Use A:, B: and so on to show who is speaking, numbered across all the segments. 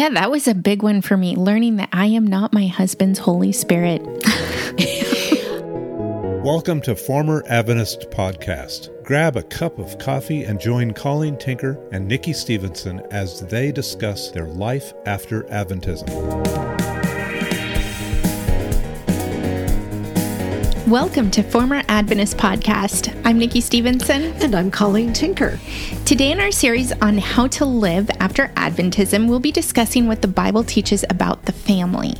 A: Yeah, that was a big one for me, learning that I am not my husband's Holy Spirit.
B: Welcome to Former Adventist Podcast. Grab a cup of coffee and join Colleen Tinker and Nikki Stevenson as they discuss their life after Adventism.
A: Welcome to Former Adventist Podcast. I'm Nikki Stevenson.
C: And I'm Colleen Tinker.
A: Today, in our series on how to live after Adventism, we'll be discussing what the Bible teaches about the family.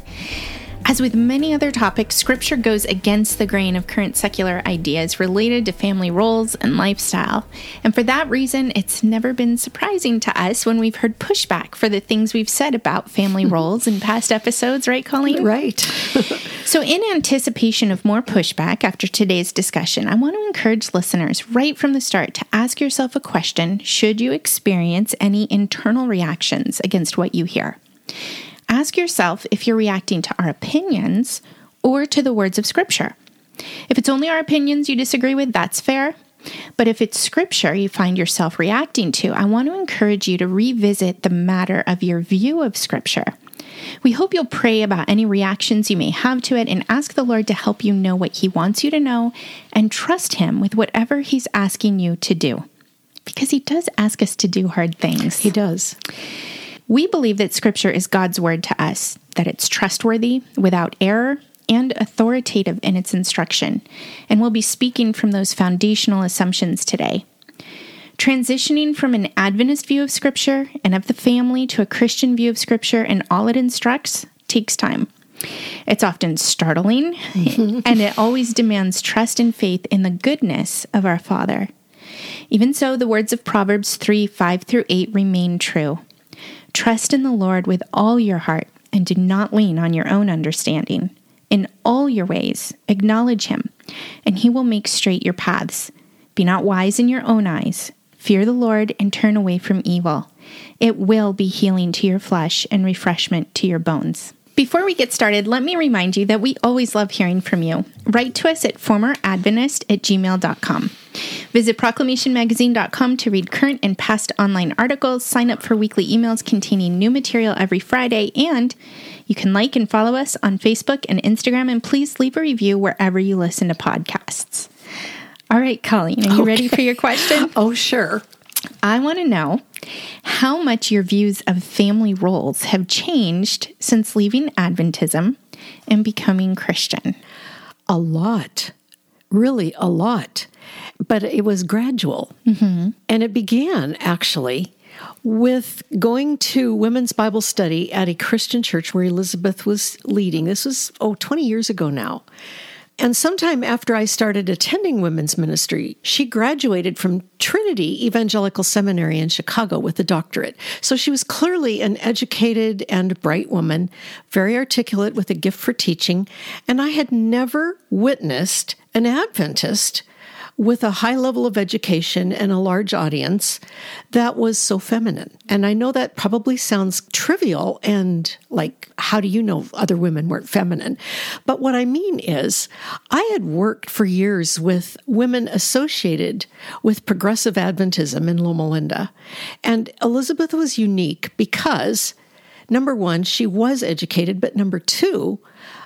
A: As with many other topics, Scripture goes against the grain of current secular ideas related to family roles and lifestyle. And for that reason, it's never been surprising to us when we've heard pushback for the things we've said about family roles in past episodes, right, Colleen?
C: Right.
A: so, in anticipation of more pushback after today's discussion, I want to encourage listeners right from the start to ask yourself a question should you experience any internal reactions against what you hear? Ask yourself if you're reacting to our opinions or to the words of Scripture. If it's only our opinions you disagree with, that's fair. But if it's Scripture you find yourself reacting to, I want to encourage you to revisit the matter of your view of Scripture. We hope you'll pray about any reactions you may have to it and ask the Lord to help you know what He wants you to know and trust Him with whatever He's asking you to do. Because He does ask us to do hard things.
C: He does.
A: We believe that Scripture is God's word to us, that it's trustworthy, without error, and authoritative in its instruction, and we'll be speaking from those foundational assumptions today. Transitioning from an Adventist view of Scripture and of the family to a Christian view of Scripture and all it instructs takes time. It's often startling, and it always demands trust and faith in the goodness of our Father. Even so, the words of Proverbs 3 5 through 8 remain true. Trust in the Lord with all your heart and do not lean on your own understanding. In all your ways, acknowledge him, and he will make straight your paths. Be not wise in your own eyes. Fear the Lord and turn away from evil. It will be healing to your flesh and refreshment to your bones. Before we get started, let me remind you that we always love hearing from you. Write to us at formeradventist at gmail.com. Visit proclamationmagazine.com to read current and past online articles, sign up for weekly emails containing new material every Friday, and you can like and follow us on Facebook and Instagram, and please leave a review wherever you listen to podcasts. All right, Colleen, are you okay. ready for your question?
C: oh, sure.
A: I want to know how much your views of family roles have changed since leaving Adventism and becoming Christian.
C: A lot, really a lot. But it was gradual. Mm-hmm. And it began actually with going to women's Bible study at a Christian church where Elizabeth was leading. This was, oh, 20 years ago now. And sometime after I started attending women's ministry, she graduated from Trinity Evangelical Seminary in Chicago with a doctorate. So she was clearly an educated and bright woman, very articulate with a gift for teaching. And I had never witnessed an Adventist with a high level of education and a large audience that was so feminine. And I know that probably sounds trivial and like, how do you know other women weren't feminine? But what I mean is, I had worked for years with women associated with progressive Adventism in Loma Linda. And Elizabeth was unique because, number one, she was educated, but number two,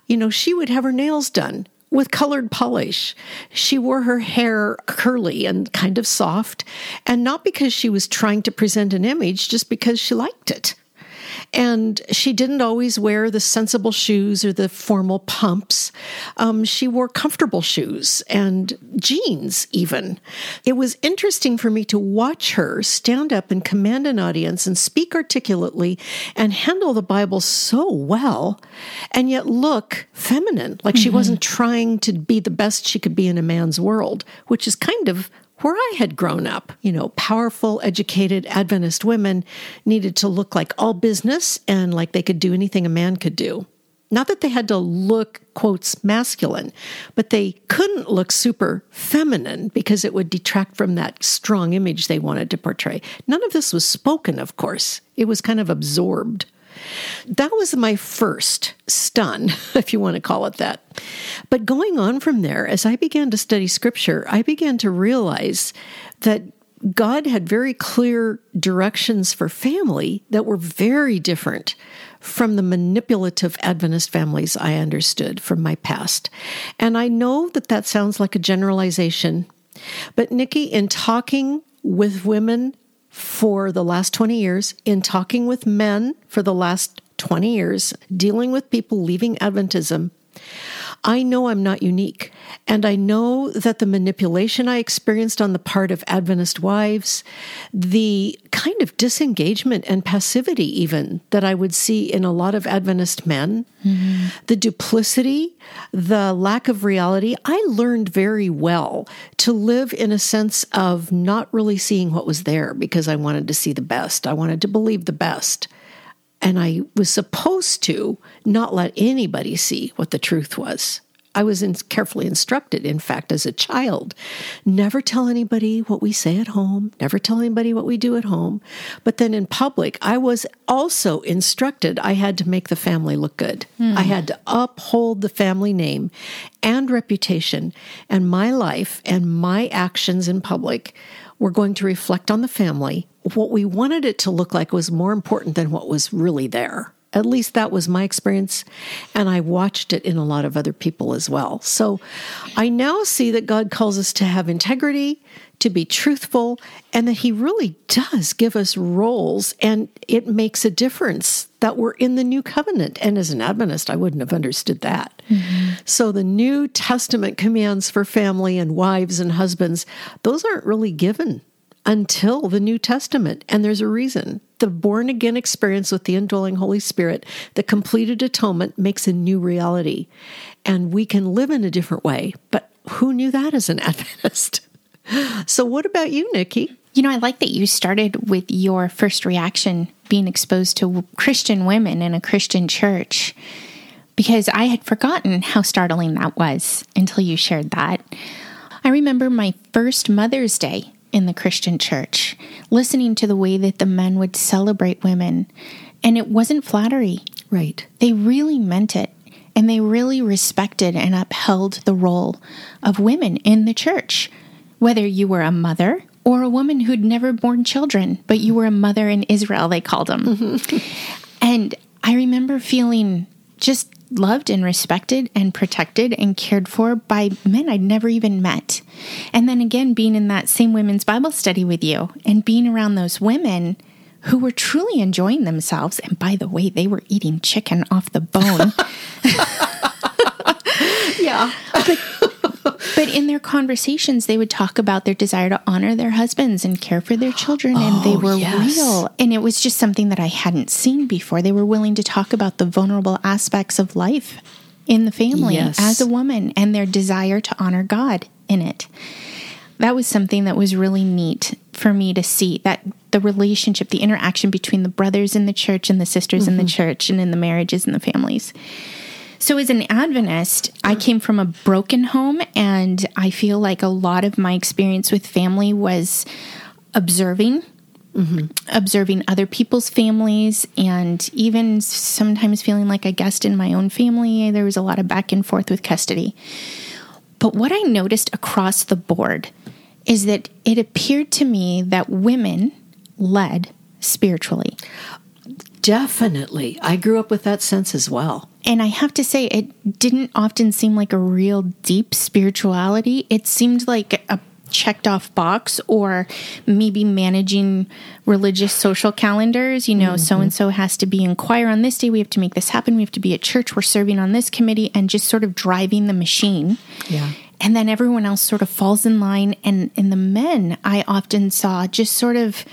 C: you know, she would have her nails done with colored polish. She wore her hair curly and kind of soft, and not because she was trying to present an image, just because she liked it. And she didn't always wear the sensible shoes or the formal pumps. Um, she wore comfortable shoes and jeans, even. It was interesting for me to watch her stand up and command an audience and speak articulately and handle the Bible so well, and yet look feminine, like mm-hmm. she wasn't trying to be the best she could be in a man's world, which is kind of where I had grown up. You know, powerful, educated Adventist women needed to look like all business and like they could do anything a man could do. Not that they had to look, quotes, masculine, but they couldn't look super feminine because it would detract from that strong image they wanted to portray. None of this was spoken, of course, it was kind of absorbed. That was my first stun, if you want to call it that. But going on from there, as I began to study scripture, I began to realize that God had very clear directions for family that were very different from the manipulative Adventist families I understood from my past. And I know that that sounds like a generalization, but Nikki, in talking with women for the last 20 years, in talking with men for the last 20 years, dealing with people leaving Adventism, I know I'm not unique. And I know that the manipulation I experienced on the part of Adventist wives, the kind of disengagement and passivity, even that I would see in a lot of Adventist men, mm-hmm. the duplicity, the lack of reality, I learned very well to live in a sense of not really seeing what was there because I wanted to see the best. I wanted to believe the best. And I was supposed to not let anybody see what the truth was. I was in, carefully instructed, in fact, as a child, never tell anybody what we say at home, never tell anybody what we do at home. But then in public, I was also instructed I had to make the family look good. Hmm. I had to uphold the family name and reputation, and my life and my actions in public were going to reflect on the family what we wanted it to look like was more important than what was really there. At least that was my experience. And I watched it in a lot of other people as well. So I now see that God calls us to have integrity, to be truthful, and that He really does give us roles. And it makes a difference that we're in the new covenant. And as an Adventist, I wouldn't have understood that. Mm-hmm. So the New Testament commands for family and wives and husbands, those aren't really given until the New Testament. And there's a reason. The born again experience with the indwelling Holy Spirit, the completed atonement, makes a new reality. And we can live in a different way. But who knew that as an Adventist? So, what about you, Nikki?
A: You know, I like that you started with your first reaction being exposed to Christian women in a Christian church because I had forgotten how startling that was until you shared that. I remember my first Mother's Day in the Christian church, listening to the way that the men would celebrate women. And it wasn't flattery.
C: Right.
A: They really meant it. And they really respected and upheld the role of women in the church. Whether you were a mother or a woman who'd never born children, but you were a mother in Israel, they called them. Mm-hmm. and I remember feeling just loved and respected and protected and cared for by men I'd never even met. And then again, being in that same women's Bible study with you and being around those women who were truly enjoying themselves. And by the way, they were eating chicken off the bone.
C: yeah.
A: But but in their conversations, they would talk about their desire to honor their husbands and care for their children, and they oh, were yes. real. And it was just something that I hadn't seen before. They were willing to talk about the vulnerable aspects of life in the family yes. as a woman and their desire to honor God in it. That was something that was really neat for me to see that the relationship, the interaction between the brothers in the church and the sisters mm-hmm. in the mm-hmm. church and in the marriages and the families. So, as an Adventist, I came from a broken home, and I feel like a lot of my experience with family was observing. Mm-hmm. Observing other people's families, and even sometimes feeling like a guest in my own family. There was a lot of back and forth with custody. But what I noticed across the board is that it appeared to me that women led spiritually.
C: Definitely. I grew up with that sense as well.
A: And I have to say, it didn't often seem like a real deep spirituality. It seemed like a checked off box or maybe managing religious social calendars. You know, so and so has to be in choir on this day. We have to make this happen. We have to be at church. We're serving on this committee and just sort of driving the machine.
C: Yeah.
A: And then everyone else sort of falls in line. And in the men, I often saw just sort of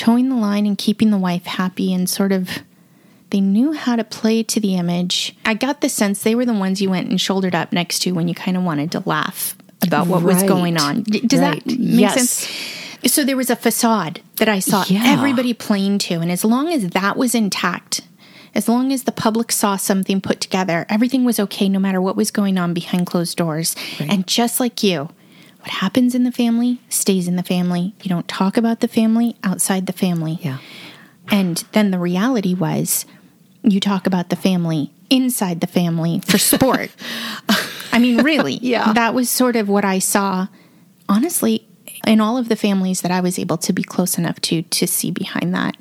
A: toeing the line and keeping the wife happy and sort of they knew how to play to the image. I got the sense they were the ones you went and shouldered up next to when you kind of wanted to laugh about what right. was going on. Does right. that make yes. sense? So there was a facade that I saw yeah. everybody playing to. And as long as that was intact, as long as the public saw something put together, everything was okay no matter what was going on behind closed doors. Right. And just like you, what happens in the family stays in the family. You don't talk about the family outside the family.
C: Yeah.
A: And then the reality was you talk about the family inside the family for sport. I mean, really.
C: yeah.
A: That was sort of what I saw, honestly, in all of the families that I was able to be close enough to to see behind that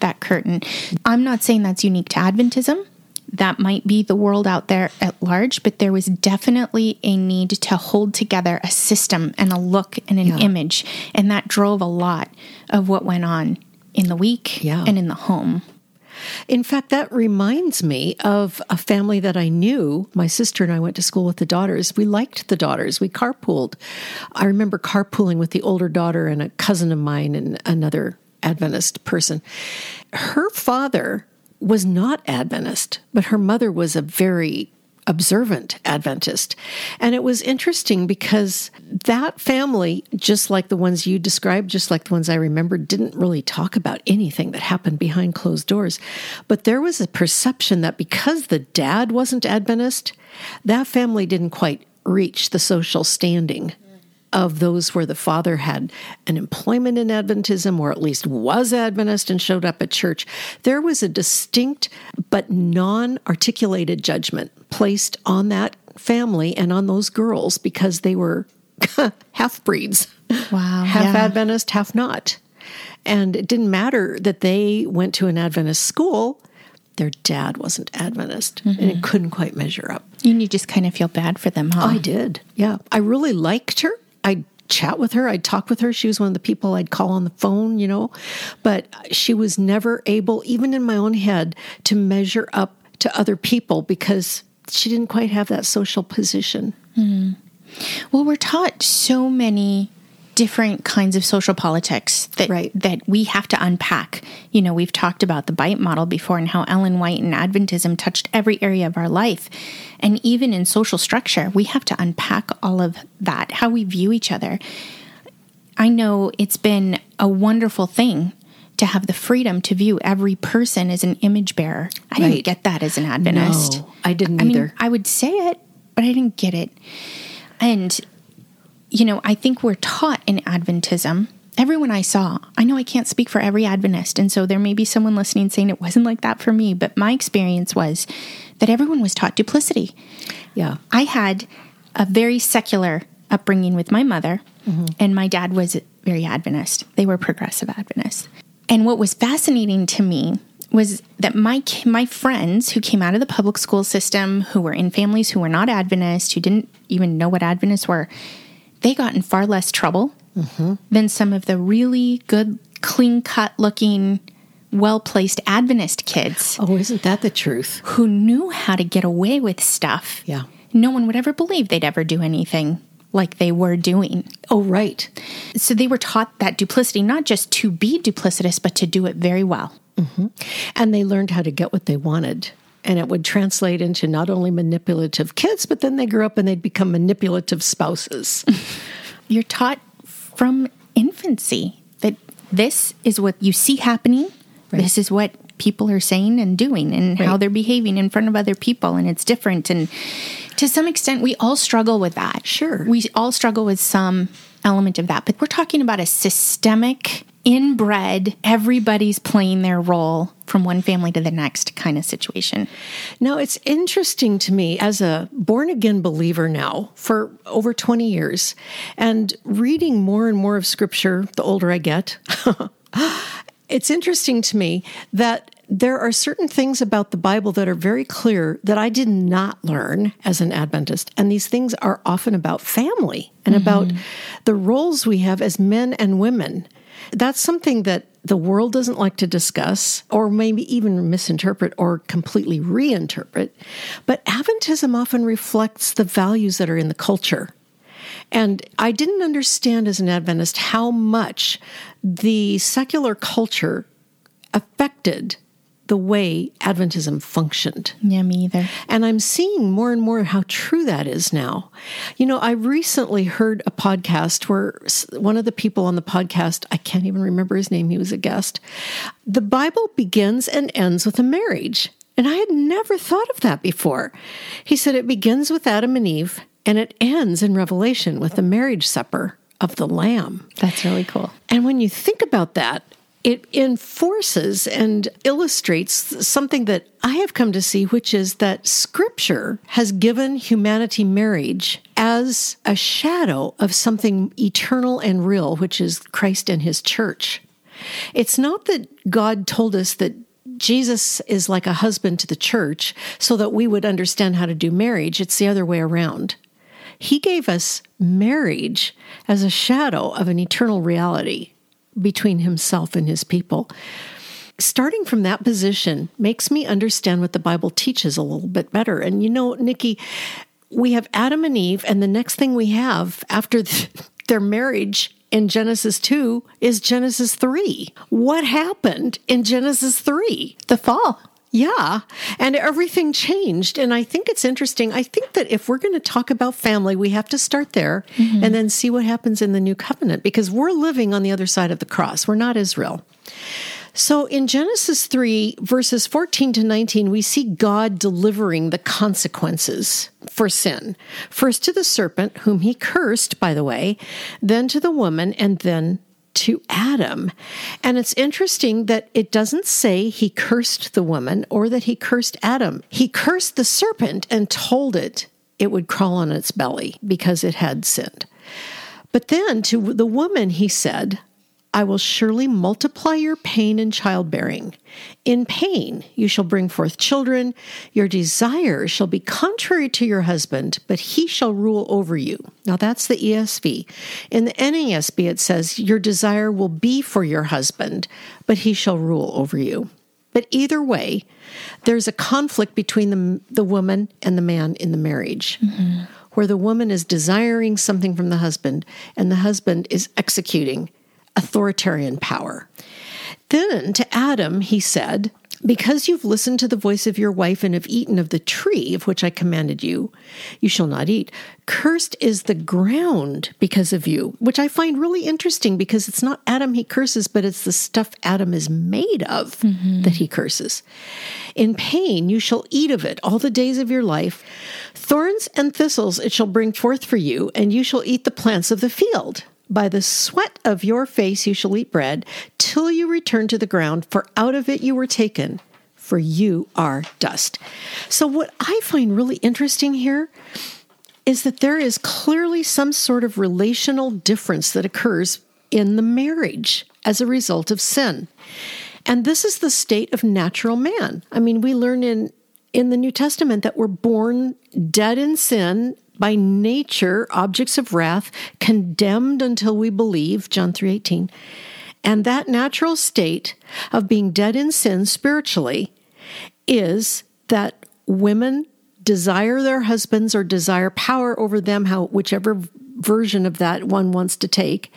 A: that curtain. I'm not saying that's unique to Adventism. That might be the world out there at large, but there was definitely a need to hold together a system and a look and an
C: Yeah.
A: image. And that drove a lot of what went on in the week
C: Yeah.
A: and in the home.
C: In fact, that reminds me of a family that I knew. My sister and I went to school with the daughters. We liked the daughters. We carpooled. I remember carpooling with the older daughter and a cousin of mine and another Adventist person. Her father was not Adventist, but her mother was a very observant Adventist. And it was interesting because that family, just like the ones you described, just like the ones I remember, didn't really talk about anything that happened behind closed doors. But there was a perception that because the dad wasn't Adventist, that family didn't quite reach the social standing of those where the father had an employment in Adventism or at least was Adventist and showed up at church, there was a distinct but non articulated judgment placed on that family and on those girls because they were half breeds.
A: Wow,
C: Half
A: yeah.
C: Adventist, half not. And it didn't matter that they went to an Adventist school. Their dad wasn't Adventist and it mm-hmm. couldn't quite measure up.
A: And you just kind of feel bad for them, huh?
C: I did. Yeah. I really liked her. I'd chat with her. I'd talk with her. She was one of the people I'd call on the phone, you know. But she was never able, even in my own head, to measure up to other people because she didn't quite have that social position. Hmm.
A: Well, we're taught so many different kinds of social politics that
C: Right.
A: that we have to unpack. You know, we've talked about the BITE model before and how Ellen White and Adventism touched every area of our life. And even in social structure, we have to unpack all of that, how we view each other. I know it's been a wonderful thing to have the freedom to view every person as an image bearer. I
C: Right.
A: didn't get that as an Adventist.
C: No, I didn't
A: I mean,
C: either.
A: I would say it, but I didn't get it. And, you know, I think we're taught in Adventism. Everyone I saw, I know I can't speak for every Adventist. And so there may be someone listening saying it wasn't like that for me. But my experience was that everyone was taught duplicity.
C: Yeah.
A: I had a very secular upbringing with my mother, mm-hmm. and my dad was very Adventist. They were progressive Adventists. And what was fascinating to me was that my my friends who came out of the public school system, who were in families who were not Adventist, who didn't even know what Adventists were, they got in far less trouble than some of the really good, clean cut looking, well placed Adventist kids
C: Oh, isn't that the truth?
A: who knew how to get away with stuff.
C: Yeah.
A: No one would ever believe they'd ever do anything like they were doing.
C: Oh, right.
A: So they were taught that duplicity, not just to be duplicitous, but to do it very well. Mm-hmm.
C: And they learned how to get what they wanted. And it would translate into not only manipulative kids, but then they grew up and they'd become manipulative spouses.
A: You're taught from infancy that this is what you see happening. This is what people are saying and doing and how they're behaving in front of other people and it's different and to some extent we all struggle with that.
C: Sure.
A: We all struggle with some element of that, but we're talking about a systemic inbred everybody's playing their role from one family to the next kind of situation.
C: Now, it's interesting to me as a born again believer now for over 20 years and reading more and more of scripture the older I get. it's interesting to me that there are certain things about the Bible that are very clear that I did not learn as an Adventist. And these things are often about family and about mm-hmm. the roles we have as men and women. That's something that the world doesn't like to discuss or maybe even misinterpret or completely reinterpret. But Adventism often reflects the values that are in the culture. And I didn't understand as an Adventist how much the secular culture affected the way Adventism functioned.
A: Yeah, me either.
C: And I'm seeing more and more how true that is now. You know, I recently heard a podcast where one of the people on the podcast, I can't even remember his name, he was a guest. The Bible begins and ends with a marriage. And I had never thought of that before. He said it begins with Adam and Eve and it ends in Revelation with the marriage supper of the Lamb.
A: That's really cool.
C: And when you think about that, it enforces and illustrates something that I have come to see, which is that scripture has given humanity marriage as a shadow of something eternal and real, which is Christ and his church. It's not that God told us that Jesus is like a husband to the church so that we would understand how to do marriage. It's the other way around. He gave us marriage as a shadow of an eternal reality between himself and his people. Starting from that position makes me understand what the Bible teaches a little bit better. And you know, Nikki, we have Adam and Eve, and the next thing we have after their marriage in Genesis 2 is Genesis 3. What happened in Genesis 3?
A: The fall.
C: Yeah. And everything changed. And I think it's interesting. I think that if we're going to talk about family, we have to start there mm-hmm. and then see what happens in the new covenant because we're living on the other side of the cross. We're not Israel. So in Genesis 3, verses 14 to 19, we see God delivering the consequences for sin. First to the serpent, whom he cursed, by the way, then to the woman, and then to Adam. And it's interesting that it doesn't say he cursed the woman or that he cursed Adam. He cursed the serpent and told it it would crawl on its belly because it had sinned. But then to the woman, he said, I will surely multiply your pain in childbearing. In pain you shall bring forth children. Your desire shall be contrary to your husband, but he shall rule over you. Now that's the ESV. In the NASB it says, Your desire will be for your husband, but he shall rule over you. But either way, there's a conflict between the, the woman and the man in the marriage. Mm-hmm. Where the woman is desiring something from the husband and the husband is executing authoritarian power. Then to Adam, he said, because you've listened to the voice of your wife and have eaten of the tree of which I commanded you, you shall not eat. Cursed is the ground because of you, which I find really interesting because it's not Adam he curses, but it's the stuff Adam is made of mm-hmm. that he curses. In pain you shall eat of it all the days of your life. Thorns and thistles it shall bring forth for you, and you shall eat the plants of the field. By the sweat of your face you shall eat bread till you return to the ground, for out of it you were taken, for you are dust. So, what I find really interesting here is that there is clearly some sort of relational difference that occurs in the marriage as a result of sin. And this is the state of natural man. I mean, we learn in in the New Testament that we're born dead in sin by nature objects of wrath, condemned until we believe, John 3:18. And that natural state of being dead in sin spiritually is that women desire their husbands or desire power over them, how whichever version of that one wants to take,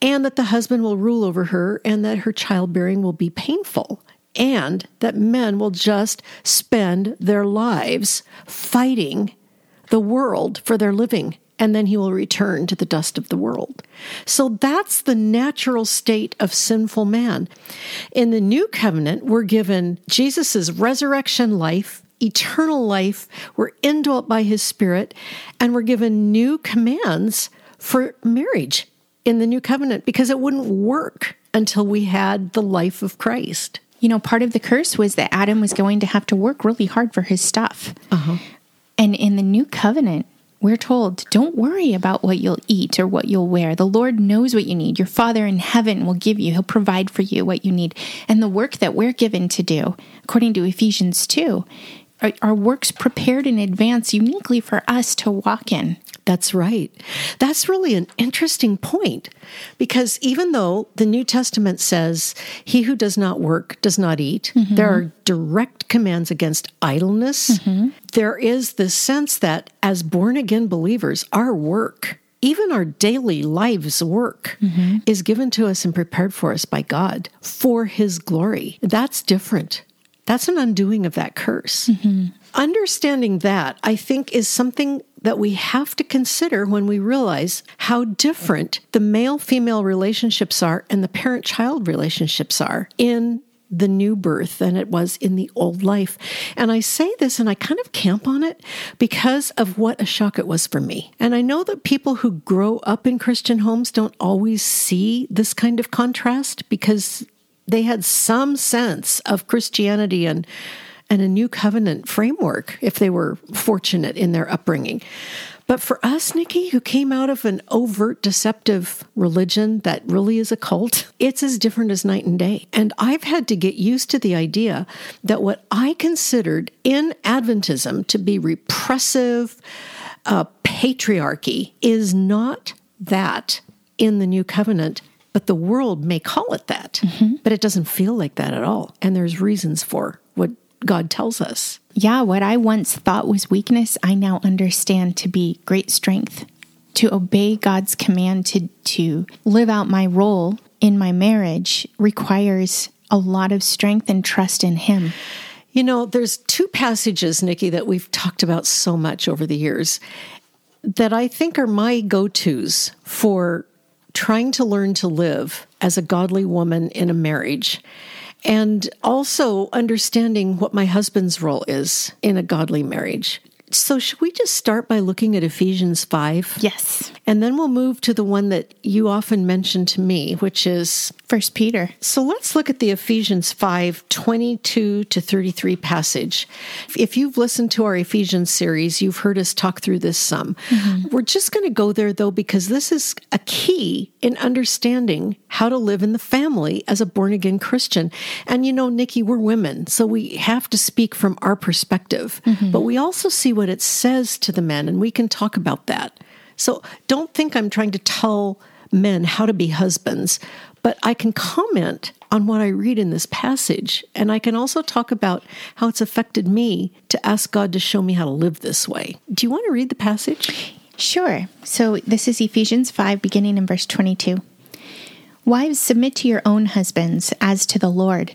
C: and that the husband will rule over her and that her childbearing will be painful and that men will just spend their lives fighting the world for their living, and then he will return to the dust of the world. So that's the natural state of sinful man. In the new covenant, we're given Jesus' resurrection life, eternal life. We're indwelt by his spirit, and we're given new commands for marriage in the new covenant because it wouldn't work until we had the life of Christ.
A: You know, part of the curse was that Adam was going to have to work really hard for his stuff. Uh-huh. And in the new covenant, we're told, don't worry about what you'll eat or what you'll wear. The Lord knows what you need. Your Father in heaven will give you, He'll provide for you what you need. And the work that we're given to do, according to Ephesians 2, are, are works prepared in advance uniquely for us to walk in.
C: That's right. That's really an interesting point because even though the New Testament says, He who does not work does not eat, mm-hmm. there are direct commands against idleness. Mm-hmm. There is this sense that as born again believers, our work, even our daily lives' work, mm-hmm. is given to us and prepared for us by God for His glory. That's different. That's an undoing of that curse. Mm-hmm. Understanding that, I think, is something that we have to consider when we realize how different the male female relationships are and the parent child relationships are in the new birth than it was in the old life. And I say this and I kind of camp on it because of what a shock it was for me. And I know that people who grow up in Christian homes don't always see this kind of contrast because they had some sense of Christianity and and a new covenant framework if they were fortunate in their upbringing. But for us, Nikki, who came out of an overt deceptive religion that really is a cult, it's as different as night and day. And I've had to get used to the idea that what I considered in Adventism to be repressive uh, patriarchy is not that in the new covenant but the world may call it that, mm-hmm. but it doesn't feel like that at all. And there's reasons for what God tells us.
A: Yeah, what I once thought was weakness, I now understand to be great strength. To obey God's command to, to live out my role in my marriage requires a lot of strength and trust in Him.
C: You know, there's two passages, Nikki, that we've talked about so much over the years that I think are my go tos for trying to learn to live as a godly woman in a marriage and also understanding what my husband's role is in a godly marriage. So, should we just start by looking at Ephesians 5?
A: Yes.
C: And then we'll move to the one that you often mention to me, which is
A: First Peter.
C: So let's look at the Ephesians 5 22 to 33 passage. If you've listened to our Ephesians series, you've heard us talk through this some. Mm-hmm. We're just going to go there though, because this is a key in understanding how to live in the family as a born again Christian. And you know, Nikki, we're women, so we have to speak from our perspective, mm-hmm. but we also see what it says to the men, and we can talk about that. So don't think I'm trying to tell men how to be husbands, but I can comment on what I read in this passage. And I can also talk about how it's affected me to ask God to show me how to live this way. Do you want to read the passage?
A: Sure. So this is Ephesians 5, beginning in verse 22. Wives, submit to your own husbands as to the Lord.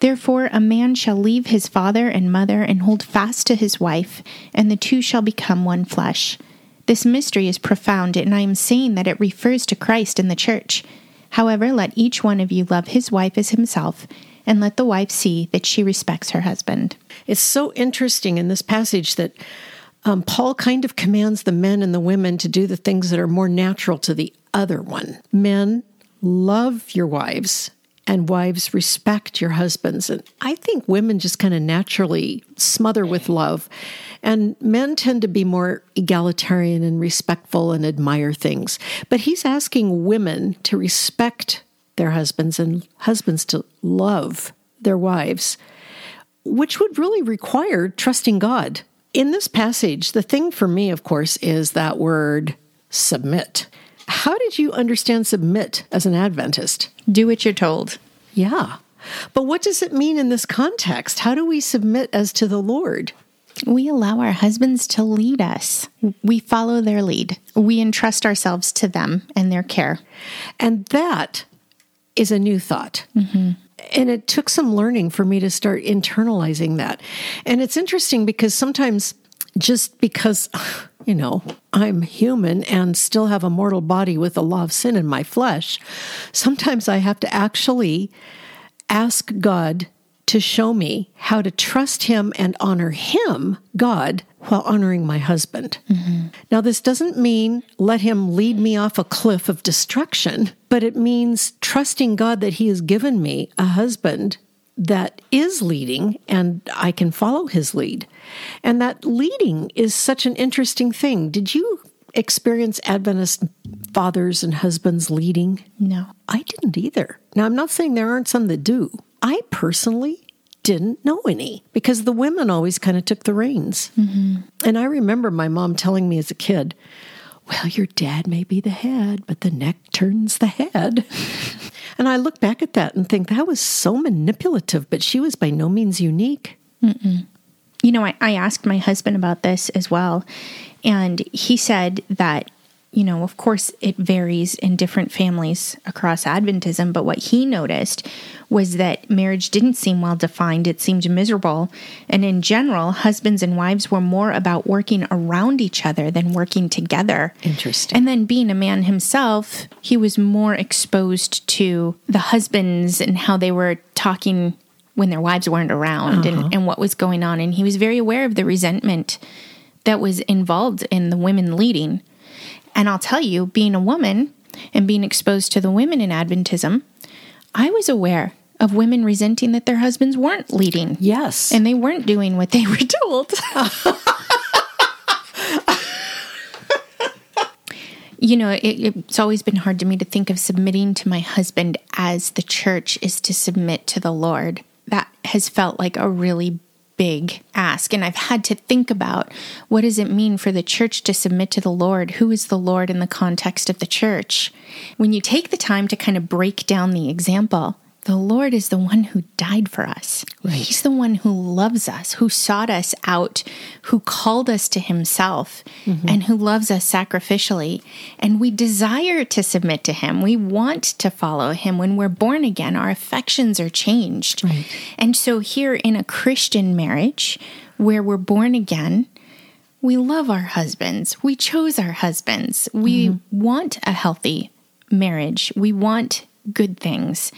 A: Therefore, a man shall leave his father and mother and hold fast to his wife, and the two shall become one flesh. This mystery is profound, and I am saying that it refers to Christ and the church. However, let each one of you love his wife as himself, and let the wife see that she respects her husband.
C: It's so interesting in this passage that um, Paul kind of commands the men and the women to do the things that are more natural to the other one. Men, love your wives, and wives, respect your husbands. And I think women just kind of naturally smother with love. And men tend to be more egalitarian and respectful and admire things. But he's asking women to respect their husbands and husbands to love their wives, which would really require trusting God in this passage, the thing for me, of course, is that word submit. How did you understand submit as an Adventist?
A: Do what you're told.
C: Yeah. But what does it mean in this context? How do we submit as to the Lord?
A: We allow our husbands to lead us. We follow their lead. We entrust ourselves to them and their care.
C: And that is a new thought. Mm-hmm and it took some learning for me to start internalizing that. And it's interesting because sometimes just because, you know, I'm human and still have a mortal body with the law of sin in my flesh, sometimes I have to actually ask God to show me how to trust Him and honor Him, God, while honoring my husband. Mm-hmm. Now, this doesn't mean let Him lead me off a cliff of destruction, but it means trusting God that He has given me a husband that is leading and I can follow His lead. And that leading is such an interesting thing. Did you experience Adventist fathers and husbands leading?
A: No.
C: I didn't either. Now, I'm not saying there aren't some that do. I personally didn't know any because the women always kind of took the reins. Mm-hmm. And I remember my mom telling me as a kid, well, your dad may be the head, but the neck turns the head. and I look back at that and think that was so manipulative, but she was by no means unique.
A: Mm-mm. You know, I, I asked my husband about this as well, and he said that you know, of course, it varies in different families across Adventism, but what he noticed was that marriage didn't seem well defined. It seemed miserable. And in general, husbands and wives were more about working around each other than working together.
C: Interesting.
A: And then being a man himself, he was more exposed to the husbands and how they were talking when their wives weren't around uh-huh. and, and what was going on. And he was very aware of the resentment that was involved in the women leading. And I'll tell you, being a woman and being exposed to the women in Adventism, I was aware of women resenting that their husbands weren't leading.
C: Yes.
A: And they weren't doing what they were told. you know, it, it's always been hard to me to think of submitting to my husband as the church is to submit to the Lord. That has felt like a really big ask. And I've had to think about what does it mean for the church to submit to the Lord? Who is the Lord in the context of the church? When you take the time to kind of break down the example, the Lord is the one who died for us. Right. He's the one who loves us, who sought us out, who called us to himself, mm-hmm. and who loves us sacrificially. And we desire to submit to him. We want to follow him. When we're born again, our affections are changed. Right. And so, here in a Christian marriage where we're born again, we love our husbands. We chose our husbands. We mm-hmm. want a healthy marriage. We want good things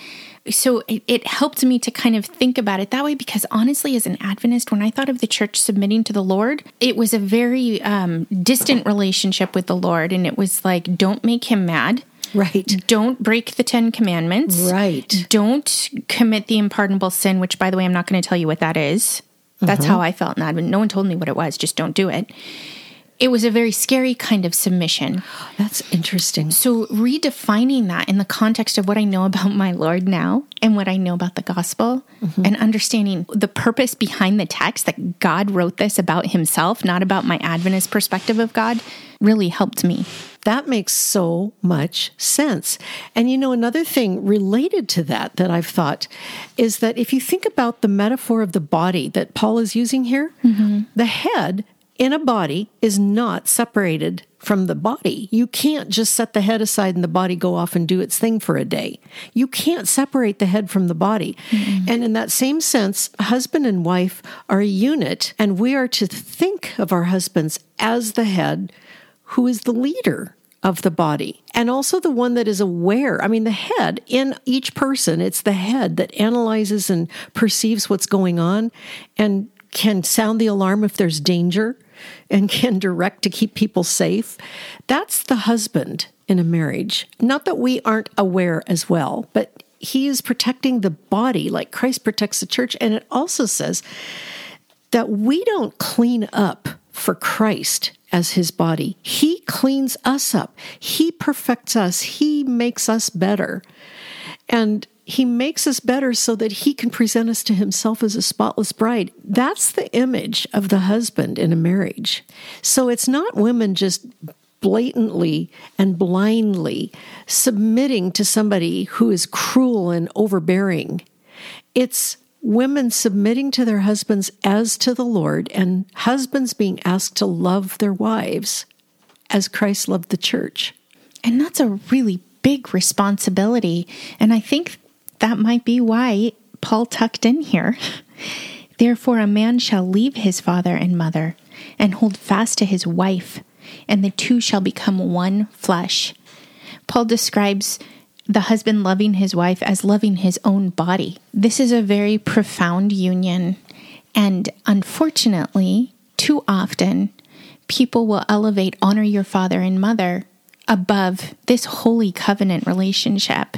A: so it, it, helped me to kind of think about it that way because honestly, as an Adventist, when I thought of the church submitting to the Lord, it was a very um, distant relationship with the Lord. And it was like, don't make him mad.
C: Right.
A: Don't break the Ten Commandments.
C: Right.
A: Don't commit the unpardonable sin, which, by the way, I'm not going to tell you what that is. That's uh-huh. how I felt in Advent. No one told me what it was. Just don't do it it was a very scary kind of submission.
C: That's interesting.
A: So, redefining that in the context of what I know about my Lord now and what I know about the gospel, mm-hmm. and understanding the purpose behind the text that God wrote this about himself, not about my Adventist perspective of God, really helped me.
C: That makes so much sense. And you know, another thing related to that that I've thought is that if you think about the metaphor of the body that Paul is using here, mm-hmm. the head in a body is not separated from the body. You can't just set the head aside and the body go off and do its thing for a day. You can't separate the head from the body. Mm-hmm. And in that same sense, husband and wife are a unit, and we are to think of our husbands as the head who is the leader of the body and also the one that is aware. I mean, the head in each person, it's the head that analyzes and perceives what's going on and can sound the alarm if there's danger and can direct to keep people safe. That's the husband in a marriage. Not that we aren't aware as well, but he is protecting the body like Christ protects the church. And it also says that we don't clean up for Christ as his body. He cleans us up, he perfects us, he makes us better. And he makes us better so that he can present us to himself as a spotless bride. That's the image of the husband in a marriage. So it's not women just blatantly and blindly submitting to somebody who is cruel and overbearing. It's women submitting to their husbands as to the Lord, and husbands being asked to love their wives as Christ loved the church.
A: And that's a really big responsibility. And I think that might be why Paul tucked in here. Therefore, a man shall leave his father and mother and hold fast to his wife, and the two shall become one flesh. Paul describes the husband loving his wife as loving his own body. This is a very profound union, and unfortunately, too often, people will elevate honor your father and mother above this holy covenant relationship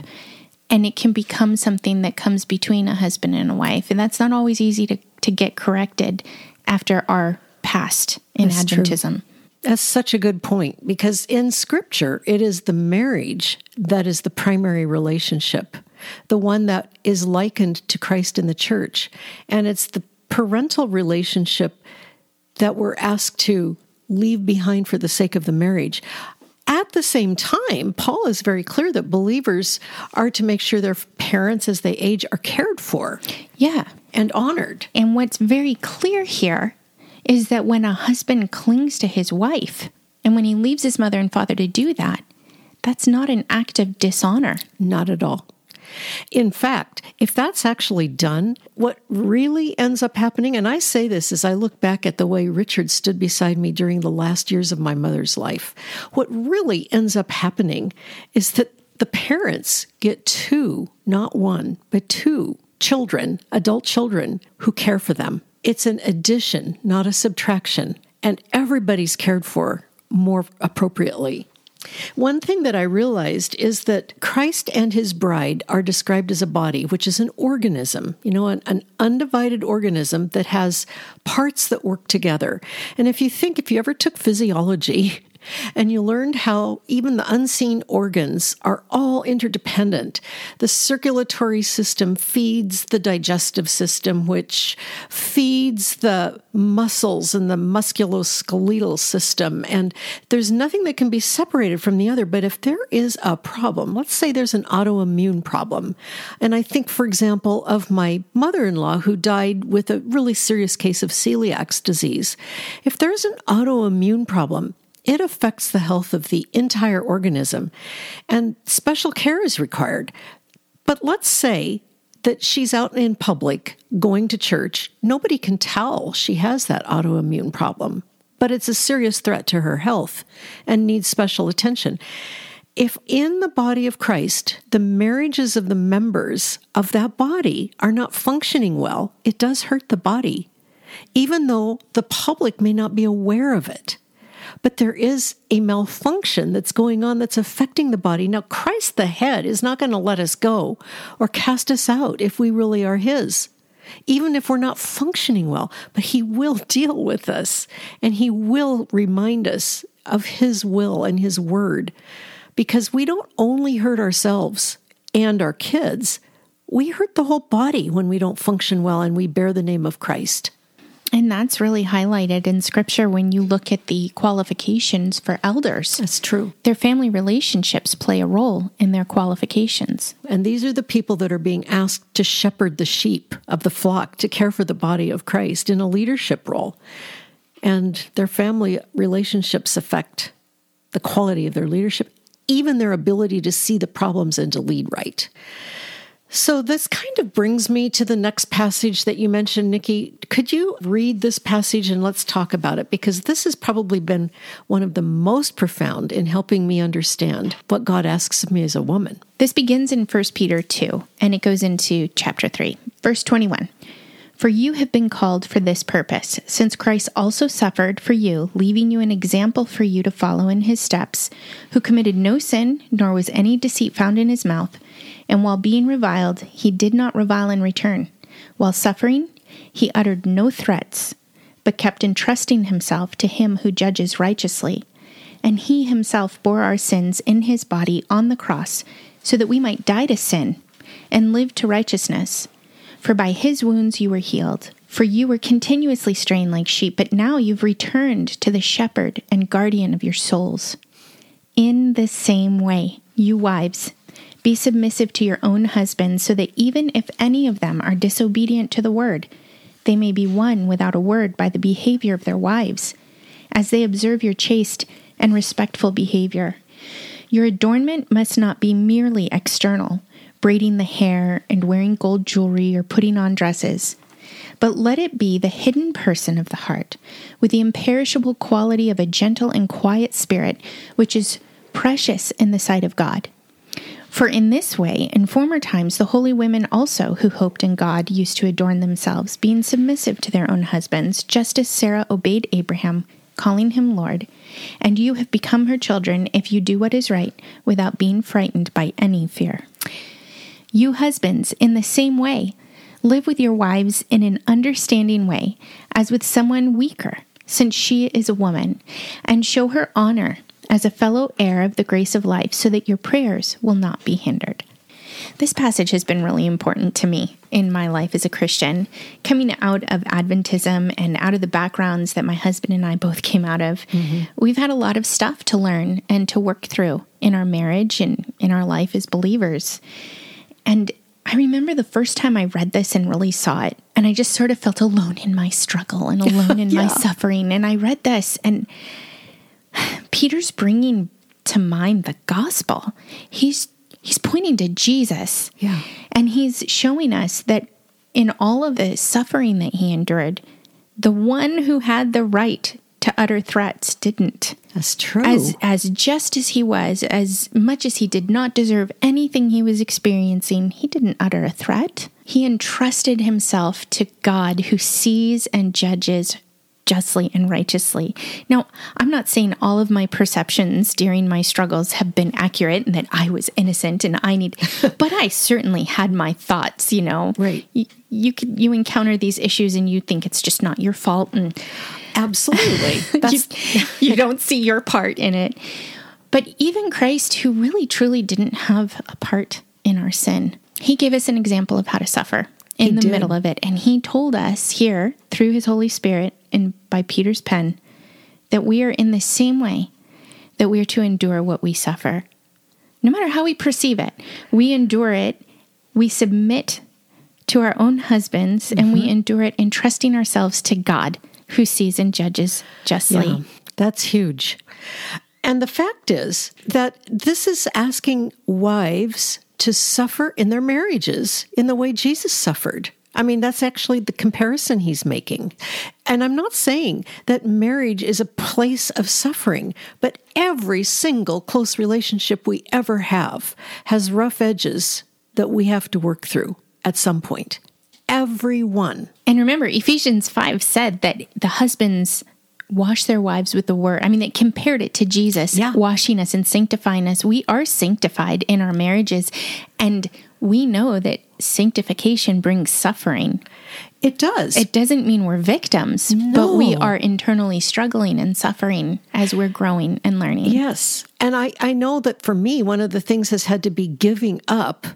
A: and it can become something that comes between a husband and a wife. And that's not always easy to, to get corrected after our past in that's adventism true.
C: that's such a good point because in scripture it is the marriage that is the primary relationship the one that is likened to christ in the church. And it's the parental relationship that we're asked to leave behind for the sake of the marriage the same time, Paul is very clear that believers are to make sure their parents as they age are cared for.
A: Yeah.
C: And honored.
A: And what's very clear here is that when a husband clings to his wife and when he leaves his mother and father to do that, that's not an act of dishonor.
C: Not at all. In fact, if that's actually done, what really ends up happening, and I say this as I look back at the way Richard stood beside me during the last years of my mother's life, what really ends up happening is that the parents get two, not one, but two children, adult children, who care for them. It's an addition, not a subtraction, and everybody's cared for more appropriately. One thing that I realized is that Christ and his bride are described as a body, which is an organism, you know, an, an, undivided organism that has parts that work together. And if you think, if you ever took physiology, and you learned how even the unseen organs are all interdependent. The circulatory system feeds the digestive system, which feeds the muscles and the musculoskeletal system. And there's nothing that can be separated from the other. But if there is a problem, let's say there's an autoimmune problem, and I think, for example, of my mother in law who died with a really serious case of celiac disease. If there's an autoimmune problem, it affects the health of the entire organism, and special care is required. But let's say that she's out in public going to church. Nobody can tell she has that autoimmune problem, but it's a serious threat to her health and needs special attention. If in the body of Christ, the marriages of the members of that body are not functioning well, it does hurt the body, even though the public may not be aware of it but there is a malfunction that's going on that's affecting the body. Now, Christ, the head, is not going to let us go or cast us out if we really are His, even if we're not functioning well, but He will deal with us and He will remind us of His will and His word because we don't only hurt ourselves and our kids. We hurt the whole body when we don't function well and we bear the name of Christ.
A: And that's really highlighted in scripture when you look at the qualifications for elders.
C: That's true.
A: Their family relationships play a role in their qualifications.
C: And these are the people that are being asked to shepherd the sheep of the flock, to care for the body of Christ in a leadership role. And their family relationships affect the quality of their leadership, even their ability to see the problems and to lead right. So, this kind of brings me to the next passage that you mentioned, Nikki. Could you read this passage and let's talk about it? Because this has probably been one of the most profound in helping me understand what God asks of me as a woman.
A: This begins in 1 Peter 2 and it goes into chapter 3, verse 21. For you have been called for this purpose, since Christ also suffered for you, leaving you an example for you to follow in his steps, who committed no sin, nor was any deceit found in his mouth and while being reviled, he did not revile in return. While suffering, he uttered no threats, but kept entrusting himself to him who judges righteously. And he himself bore our sins in his body on the cross, so that we might die to sin and live to righteousness. For by his wounds you were healed. For you were continuously straying like sheep, but now you've returned to the shepherd and guardian of your souls. In the same way, you wives, be submissive to your own husbands, so that even if any of them are disobedient to the word, they may be won without a word by the behavior of their wives, as they observe your chaste and respectful behavior. Your adornment must not be merely external, braiding the hair and wearing gold jewelry or putting on dresses, but let it be the hidden person of the heart, with the imperishable quality of a gentle and quiet spirit, which is precious in the sight of God. For in this way, in former times, the holy women also who hoped in God used to adorn themselves, being submissive to their own husbands, just as Sarah obeyed Abraham, calling him Lord. And you have become her children if you do what is right, without being frightened by any fear. You husbands, in the same way, live with your wives in an understanding way, as with someone weaker, since she is a woman, and show her honor as a fellow heir of the grace of life, so that your prayers will not be hindered. This passage has been really important to me in my life as a Christian, coming out of Adventism and out of the backgrounds that my husband and I both came out of. Mm-hmm. We've had a lot of stuff to learn and to work through in our marriage and in our life as believers. And I remember the first time I read this and really saw it, and I just sort of felt alone in my struggle and alone in my suffering. And I read this, and Peter's bringing to mind the gospel. He's he's pointing to Jesus.
C: Yeah.
A: And he's showing us that in all of the suffering that he endured, the one who had the right to utter threats didn't.
C: That's true.
A: As as just as he was, as much as he did not deserve anything he was experiencing, he didn't utter a threat. He entrusted himself to God who sees and judges justly and righteously. Now, I'm not saying all of my perceptions during my struggles have been accurate and that I was innocent and I need but I certainly had my thoughts, you know.
C: Right.
A: You, you could you encounter these issues and you think it's just not your fault and
C: Absolutely. That's
A: you, you don't see your part in it. But even Christ, who really truly didn't have a part in our sin, he gave us an example of how to suffer in
C: He
A: the
C: did.
A: middle of it. And he told us here through his Holy Spirit and by Peter's pen that we are in the same way that we are to endure what we suffer. No matter how we perceive it, we endure it, we submit to our own husbands, and
C: Mm-hmm.
A: we endure it entrusting ourselves to God who sees and judges justly.
C: Yeah, that's huge. And the fact is that this is asking wives to suffer in their marriages in the way Jesus suffered. I mean, that's actually the comparison he's making. And I'm not saying that marriage is a place of suffering, but every single close relationship we ever have has rough edges that we have to work through at some point. Every one.
A: And remember, Ephesians 5 said that the husbands wash their wives with the word. I mean, it compared it to Jesus
C: Yeah.
A: washing us and sanctifying us. We are sanctified in our marriages, and we know that sanctification brings suffering.
C: It does.
A: It doesn't mean we're victims, but we are internally struggling and suffering as we're growing and learning.
C: Yes. And I, I know that for me, one of the things has had to be giving up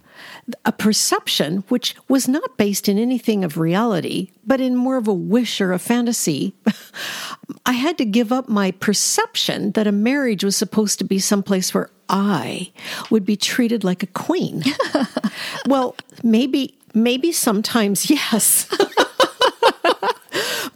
C: a perception which was not based in anything of reality, but in more of a wish or a fantasy. I had to give up my perception that a marriage was supposed to be someplace where I would be treated like a queen. well, maybe, maybe sometimes, yes.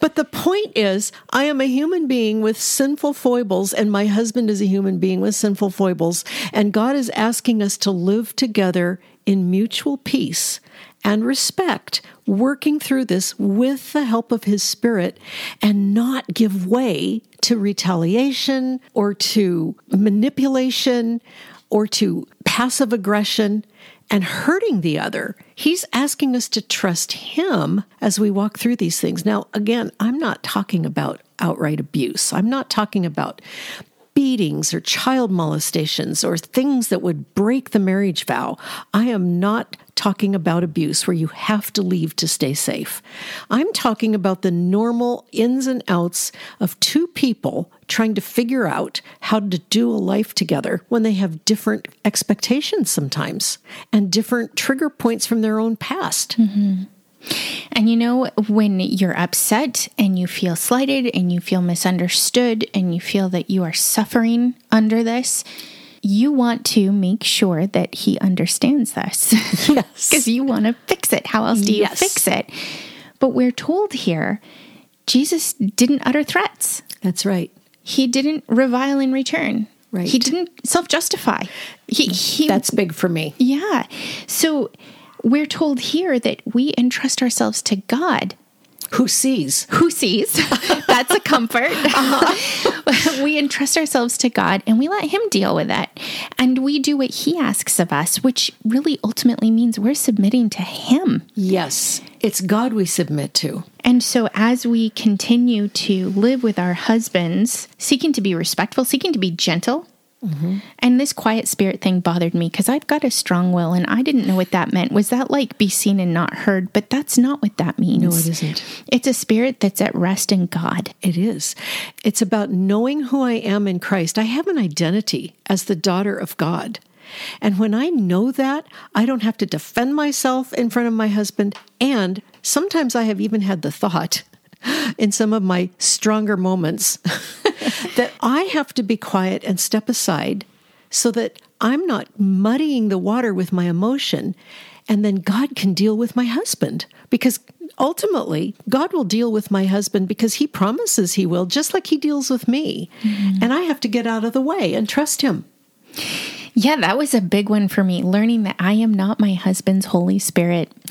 C: But the point is, I am a human being with sinful foibles, and my husband is a human being with sinful foibles. And God is asking us to live together in mutual peace and respect, working through this with the help of His Spirit and not give way to retaliation or to manipulation or to passive aggression and hurting the other. He's asking us to trust him as we walk through these things. Now, again, I'm not talking about outright abuse. I'm not talking about beatings or child molestations or things that would break the marriage vow. I am not talking about abuse where you have to leave to stay safe. I'm talking about the normal ins and outs of two people trying to figure out how to do a life together when they have different expectations sometimes and different trigger points from their own past. Mm-hmm.
A: And you know, when you're upset and you feel slighted and you feel misunderstood and you feel that you are suffering under this, you want to make sure that he understands this.
C: Yes.
A: Because you want to fix it. How else do you
C: Yes.
A: fix it? But we're told here Jesus didn't utter threats,
C: That's right.
A: he didn't revile in return.
C: Right.
A: He didn't self justify. He, he
C: That's big for me.
A: yeah. So we're told here that we entrust ourselves to God
C: Who sees?
A: who sees. That's a comfort. we entrust ourselves to God and we let Him deal with it. And we do what He asks of us, which really ultimately means we're submitting to Him.
C: Yes. It's God we submit to.
A: And so, as we continue to live with our husbands, seeking to be respectful, seeking to be gentle, Mm-hmm. and this quiet spirit thing bothered me because I've got a strong will and I didn't know what that meant. Was that like be seen and not heard? But that's not what that means.
C: No, it isn't.
A: It's a spirit that's at rest in God.
C: It is. It's about knowing who I am in Christ. I have an identity as the daughter of God. And when I know that, I don't have to defend myself in front of my husband. And sometimes I have even had the thought in some of my stronger moments that I have to be quiet and step aside so that I'm not muddying the water with my emotion. And then God can deal with my husband because ultimately God will deal with my husband because he promises he will, just like he deals with me. Mm-hmm. And I have to get out of the way and trust him.
A: Yeah, that was a big one for me, learning that I am not my husband's Holy Spirit.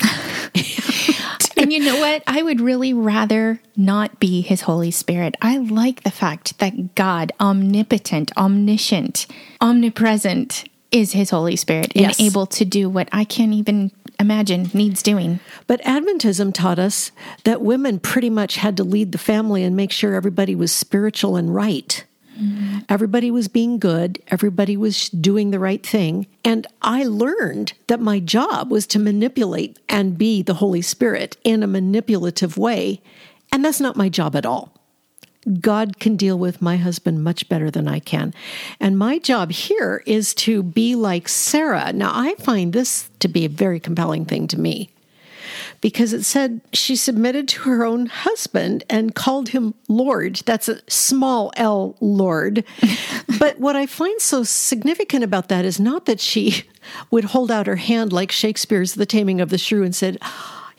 A: and you know what? I would really rather not be his Holy Spirit. I like the fact that God, omnipotent, omniscient, omnipresent, is his Holy Spirit and able to do what I can't even imagine needs doing.
C: But Adventism taught us that women pretty much had to lead the family and make sure everybody was spiritual and right. Mm-hmm. Everybody was being good. Everybody was doing the right thing. And I learned that my job was to manipulate and be the Holy Spirit in a manipulative way. And that's not my job at all. God can deal with my husband much better than I can. And my job here is to be like Sarah. Now, I find this to be a very compelling thing to me because it said she submitted to her own husband and called him Lord. That's a small L Lord. but what I find so significant about that is not that she would hold out her hand like Shakespeare's The Taming of the Shrew and said,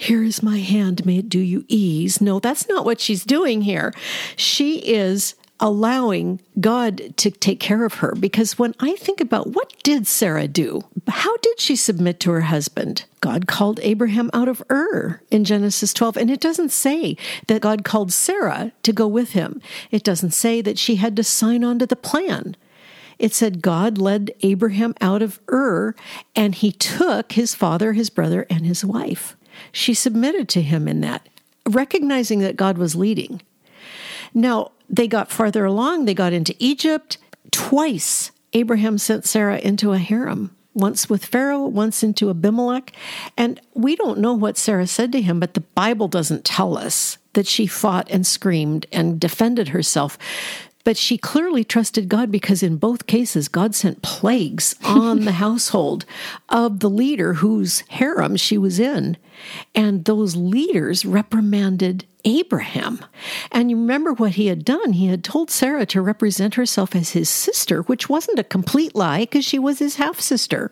C: here is my hand, may it do you ease. No, that's not what she's doing here. She is allowing God to take care of her. Because when I think about what did Sarah do? How did she submit to her husband? God called Abraham out of Ur in Genesis 12. And it doesn't say that God called Sarah to go with him. It doesn't say that she had to sign on to the plan. It said God led Abraham out of Ur and he took his father, his brother, and his wife. She submitted to him in that, recognizing that God was leading. Now, they got farther along, they got into Egypt. Twice, Abraham sent Sarah into a harem once with Pharaoh, once into Abimelech. And we don't know what Sarah said to him, but the Bible doesn't tell us that she fought and screamed and defended herself. But she clearly trusted God because in both cases, God sent plagues on the household of the leader whose harem she was in. And those leaders reprimanded Abraham. And you remember what he had done? He had told Sarah to represent herself as his sister, which wasn't a complete lie because she was his half sister.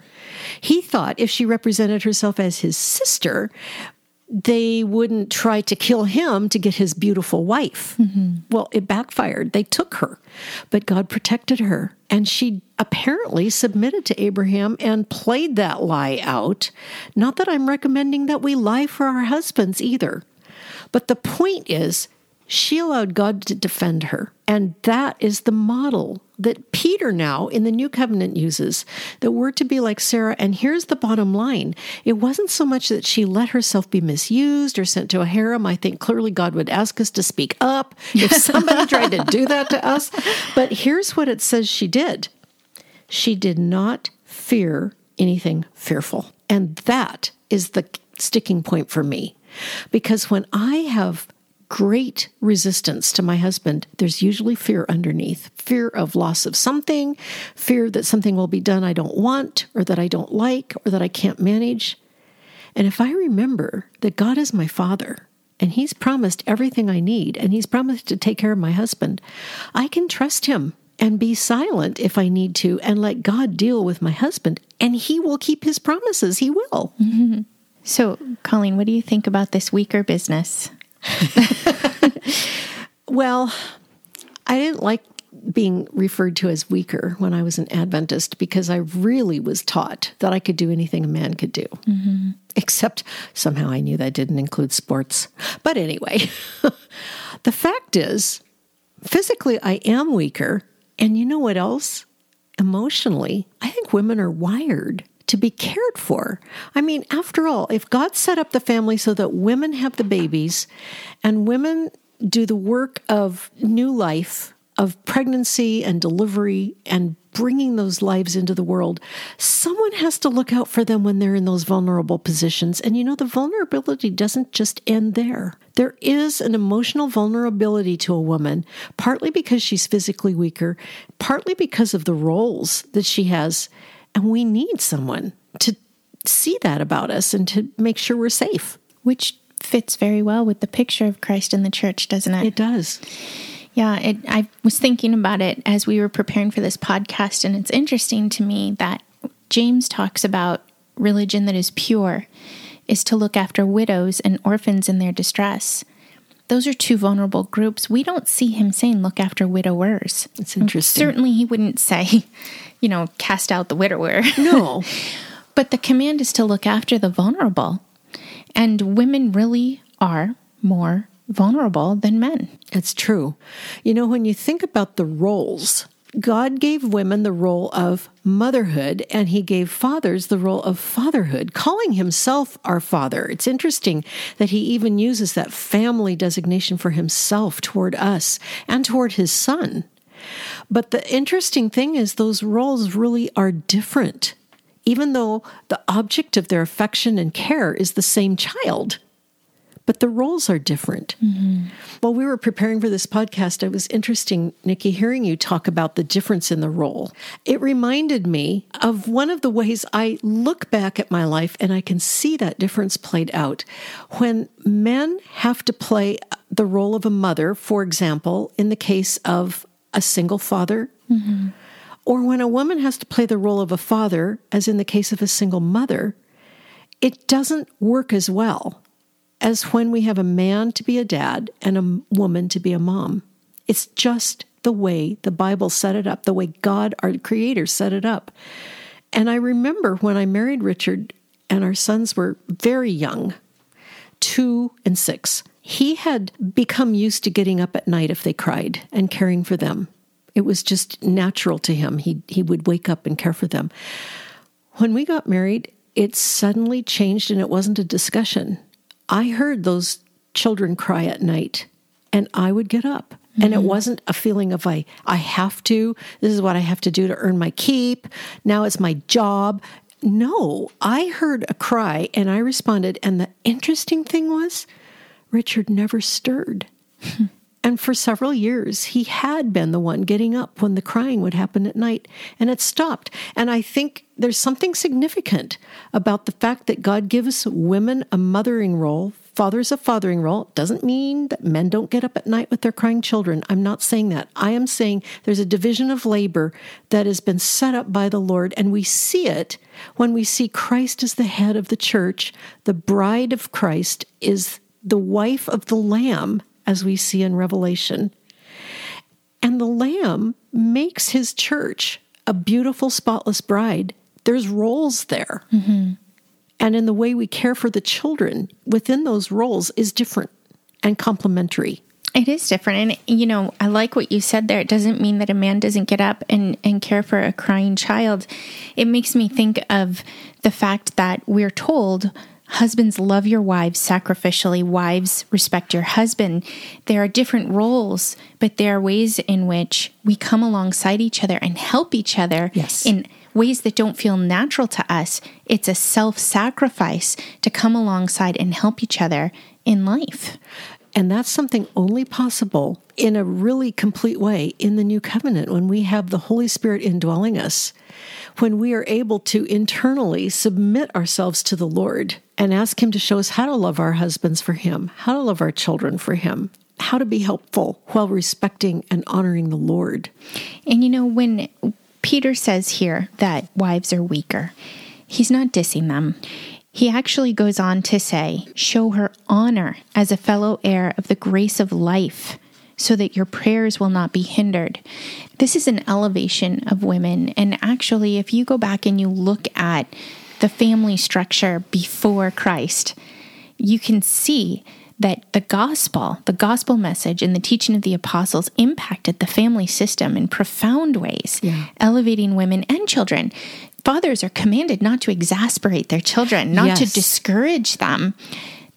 C: He thought if she represented herself as his sister, they wouldn't try to kill him to get his beautiful wife. Mm-hmm. Well, it backfired. They took her, but God protected her. And she apparently submitted to Abraham and played that lie out. Not that I'm recommending that we lie for our husbands either. But the point is, she allowed God to defend her. And that is the model that Peter now in the New Covenant uses that we're to be like Sarah. And here's the bottom line it wasn't so much that she let herself be misused or sent to a harem. I think clearly God would ask us to speak up if somebody tried to do that to us. But here's what it says she did she did not fear anything fearful. And that is the sticking point for me. Because when I have great resistance to my husband, there's usually fear underneath fear of loss of something, fear that something will be done I don't want, or that I don't like, or that I can't manage. And if I remember that God is my father, and He's promised everything I need, and He's promised to take care of my husband, I can trust Him and be silent if I need to and let God deal with my husband, and He will keep His promises. He will.
A: Mm-hmm. So, Colleen, what do you think about this weaker business?
C: well, I didn't like being referred to as weaker when I was an Adventist because I really was taught that I could do anything a man could do. Mm-hmm. Except somehow I knew that didn't include sports. But anyway, the fact is, physically, I am weaker. And you know what else? Emotionally, I think women are wired to be cared for. I mean, after all, if God set up the family so that women have the babies and women do the work of new life, of pregnancy and delivery and bringing those lives into the world, someone has to look out for them when they're in those vulnerable positions. And you know, the vulnerability doesn't just end there. There is an emotional vulnerability to a woman, partly because she's physically weaker, partly because of the roles that she has And we need someone to see that about us and to make sure we're safe.
A: Which fits very well with the picture of Christ in the church, doesn't it?
C: It does.
A: Yeah, it, I was thinking about it as we were preparing for this podcast, and it's interesting to me that James talks about religion that is pure is to look after widows and orphans in their distress. Those are two vulnerable groups. We don't see him saying look after widowers.
C: It's interesting.
A: Certainly, he wouldn't say, you know, cast out the widower.
C: No.
A: but the command is to look after the vulnerable. And women really are more vulnerable than men.
C: It's true. You know, when you think about the roles, God gave women the role of motherhood and he gave fathers the role of fatherhood, calling himself our father. It's interesting that he even uses that family designation for himself toward us and toward his son. But the interesting thing is, those roles really are different, even though the object of their affection and care is the same child but the roles are different. Mm-hmm. While we were preparing for this podcast, it was interesting, Nikki, hearing you talk about the difference in the role. It reminded me of one of the ways I look back at my life and I can see that difference played out. When men have to play the role of a mother, for example, in the case of a single father, mm-hmm. or when a woman has to play the role of a father, as in the case of a single mother, it doesn't work as well as when we have a man to be a dad and a woman to be a mom. It's just the way the Bible set it up, the way God, our Creator, set it up. And I remember when I married Richard and our sons were very young two and six. He had become used to getting up at night if they cried and caring for them. It was just natural to him. He, he would wake up and care for them. When we got married, it suddenly changed and it wasn't a discussion. I heard those children cry at night and I would get up. Mm-hmm. And it mm-hmm. wasn't a feeling of I I have to, this is what I have to do to earn my keep. Now it's my job. No, I heard a cry and I responded and the interesting thing was Richard never stirred. And for several years, he had been the one getting up when the crying would happen at night, and it stopped. And I think there's something significant about the fact that God gives women a mothering role, fathers a fathering role. Doesn't mean that men don't get up at night with their crying children. I'm not saying that. I am saying there's a division of labor that has been set up by the Lord, and we see it when we see Christ as the head of the church. The bride of Christ is the wife of the Lamb as we see in Revelation. And the Lamb makes his church a beautiful, spotless bride. There's roles there. Mm-hmm. And in the way we care for the children within those roles is different and complementary.
A: It is different. And, you know, I like what you said there. It doesn't mean that a man doesn't get up and, and care for a crying child. It makes me think of the fact that we're told Husbands, love your wives sacrificially. Wives, respect your husband. There are different roles, but there are ways in which we come alongside each other and help each other
C: yes.
A: in ways that don't feel natural to us. It's a self sacrifice to come alongside and help each other in life.
C: And that's something only possible in a really complete way in the new covenant when we have the Holy Spirit indwelling us, when we are able to internally submit ourselves to the Lord and ask Him to show us how to love our husbands for Him, how to love our children for Him, how to be helpful while respecting and honoring the Lord.
A: And you know, when Peter says here that wives are weaker, he's not dissing them. He actually goes on to say, Show her honor as a fellow heir of the grace of life, so that your prayers will not be hindered. This is an elevation of women. And actually, if you go back and you look at the family structure before Christ, you can see that the gospel, the gospel message, and the teaching of the apostles impacted the family system in profound ways,
C: yeah.
A: elevating women and children fathers are commanded not to exasperate their children, not yes. to discourage them.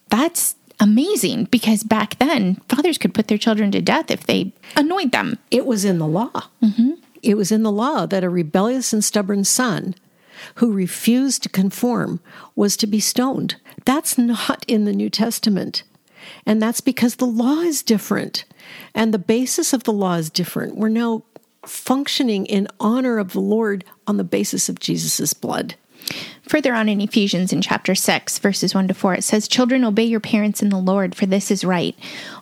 A: That's amazing because back then, fathers could put their children to death if they annoyed them.
C: It was in the law. Mm-hmm. It was in the law that a rebellious and stubborn son who refused to conform was to be stoned. That's not in the New Testament. And that's because the law is different and the basis of the law is different. We're now functioning in honor of the Lord on the basis of Jesus' blood.
A: Further on in Ephesians in chapter 6, verses 1 to 4, it says, Children, obey your parents in the Lord, for this is right.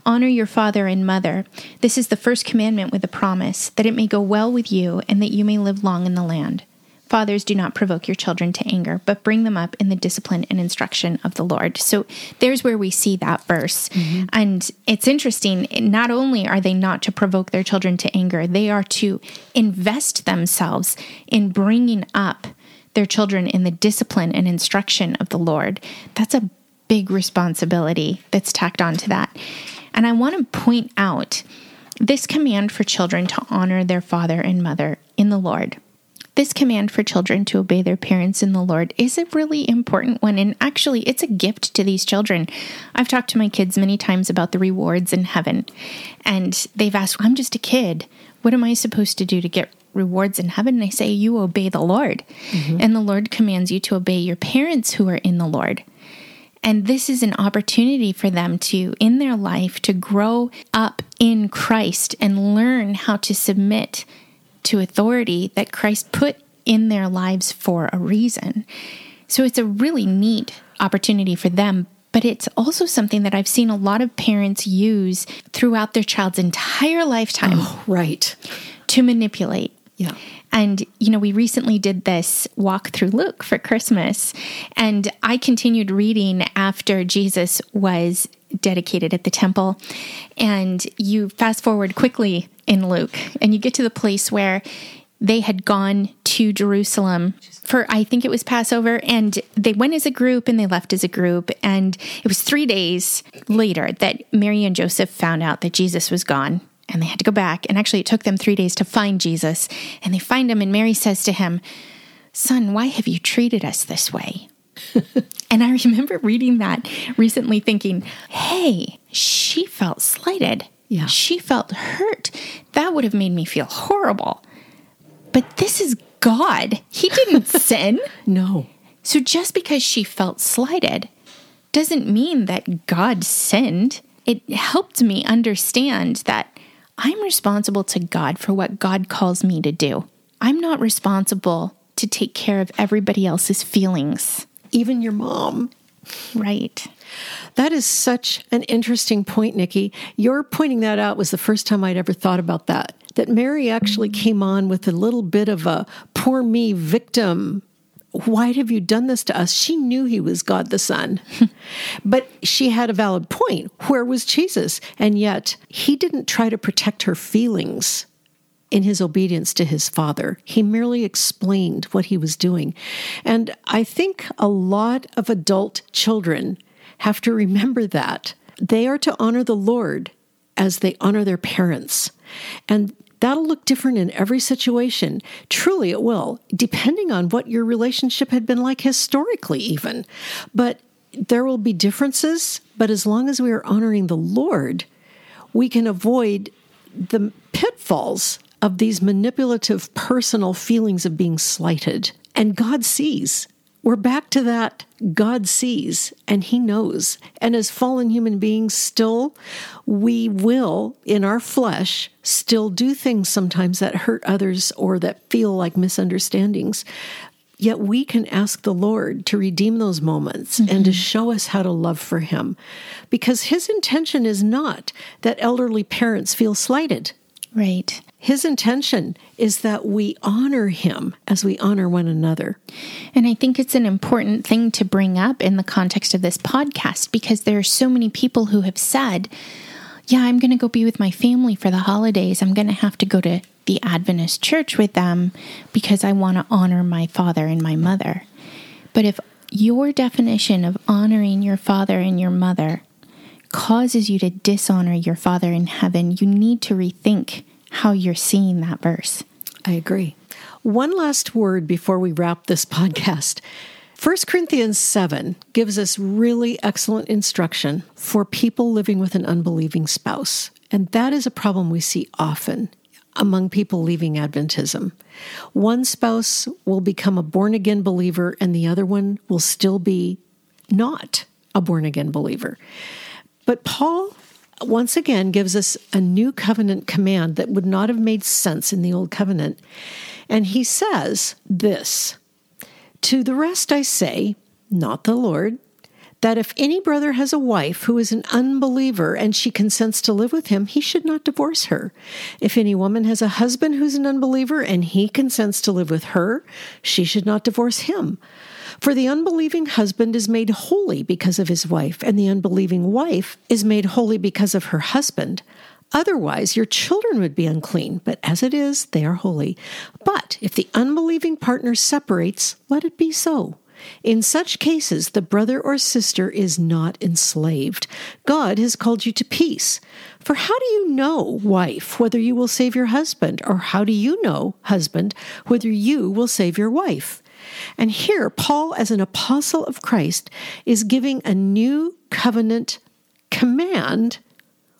A: Honor your father and mother. This is the first commandment with a promise, that it may go well with you and that you may live long in the land. Fathers, do not provoke your children to anger, but bring them up in the discipline and instruction of the Lord. So there's where we see that verse. Mm-hmm. And it's interesting, not only are they not to provoke their children to anger, they are to invest themselves in bringing up their children in the discipline and instruction of the Lord. That's a big responsibility that's tacked onto that. And I want to point out this command for children to honor their father and mother in the Lord this command for children to obey their parents in the Lord is a really important one. And actually, it's a gift to these children. I've talked to my kids many times about the rewards in heaven. And they've asked, I'm just a kid. What am I supposed to do to get rewards in heaven? And I say, You obey the Lord. Mm-hmm. And the Lord commands you to obey your parents who are in the Lord. And this is an opportunity for them to, in their life, to grow up in Christ and learn how to submit to authority that Christ put in their lives for a reason. So it's a really neat opportunity for them, but it's also something that I've seen a lot of parents use throughout their child's entire lifetime.
C: Oh, right.
A: To manipulate.
C: Yeah.
A: And, you know, we recently did this walk through Luke for Christmas, and I continued reading after Jesus was dedicated at the temple. And you fast forward quickly in Luke, and you get to the place where they had gone to Jerusalem for, I think it was Passover, and they went as a group and they left as a group. And it was three days later that Mary and Joseph found out that Jesus was gone. And they had to go back. And actually, it took them three days to find Jesus. And they find him, and Mary says to him, Son, why have you treated us this way? and I remember reading that recently thinking, hey, she felt slighted.
C: Yeah.
A: She felt hurt. That would have made me feel horrible. But this is God. He didn't sin.
C: No.
A: So just because she felt slighted doesn't mean that God sinned. It helped me understand that I'm responsible to God for what God calls me to do. I'm not responsible to take care of everybody else's feelings
C: even your mom.
A: Right.
C: That is such an interesting point, Nikki. Your pointing that out was the first time I'd ever thought about that. That Mary actually came on with a little bit of a poor me victim. Why have you done this to us? She knew he was God the Son. but she had a valid point. Where was Jesus? And yet, he didn't try to protect her feelings in his obedience to his father. He merely explained what he was doing. And I think a lot of adult children have to remember that. They are to honor the Lord as they honor their parents. And that'll look different in every situation. Truly, it will, depending on what your relationship had been like historically, even. But there will be differences, but as long as we are honoring the Lord, we can avoid the pitfalls of these manipulative personal feelings of being slighted. And God sees. We're back to that. God sees and He knows. And as fallen human beings, still, we will, in our flesh, still do things sometimes that hurt others or that feel like misunderstandings. Yet we can ask the Lord to redeem those moments mm-hmm. and to show us how to love for Him. Because His intention is not that elderly parents feel slighted.
A: Right.
C: His intention is that we honor him as we honor one another.
A: And I think it's an important thing to bring up in the context of this podcast because there are so many people who have said, Yeah, I'm going to go be with my family for the holidays. I'm going to have to go to the Adventist church with them because I want to honor my father and my mother. But if your definition of honoring your father and your mother causes you to dishonor your father in heaven, you need to rethink how you're seeing that verse.
C: I agree. One last word before we wrap this podcast. 1 Corinthians 7 gives us really excellent instruction for people living with an unbelieving spouse. And that is a problem we see often among people leaving Adventism. One spouse will become a born again believer, and the other one will still be not a born again believer. But Paul once again gives us a new covenant command that would not have made sense in the old covenant. And he says this To the rest I say, not the Lord, that if any brother has a wife who is an unbeliever and she consents to live with him, he should not divorce her. If any woman has a husband who's an unbeliever and he consents to live with her, she should not divorce him. For the unbelieving husband is made holy because of his wife, and the unbelieving wife is made holy because of her husband. Otherwise, your children would be unclean, but as it is, they are holy. But if the unbelieving partner separates, let it be so. In such cases, the brother or sister is not enslaved. God has called you to peace. For how do you know, wife, whether you will save your husband? Or how do you know, husband, whether you will save your wife? And here, Paul, as an apostle of Christ, is giving a new covenant command,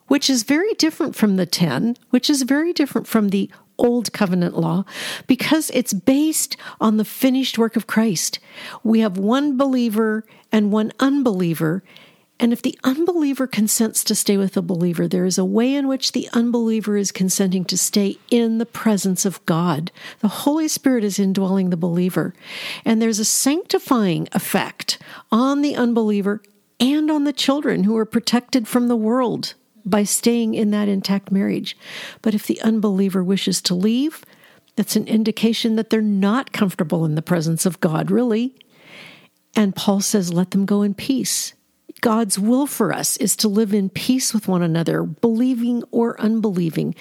C: which is very different from the 10, which is very different from the old covenant law because it's based on the finished work of Christ. We have one believer and one unbeliever. And if the unbeliever consents to stay with the believer, there is a way in which the unbeliever is consenting to stay in the presence of God. The Holy Spirit is indwelling the believer. And there's a sanctifying effect on the unbeliever and on the children who are protected from the world by staying in that intact marriage. But if the unbeliever wishes to leave, that's an indication that they're not comfortable in the presence of God, really. And Paul says, let them go in peace. God's will for us is to live in peace with one another, believing or unbelieving.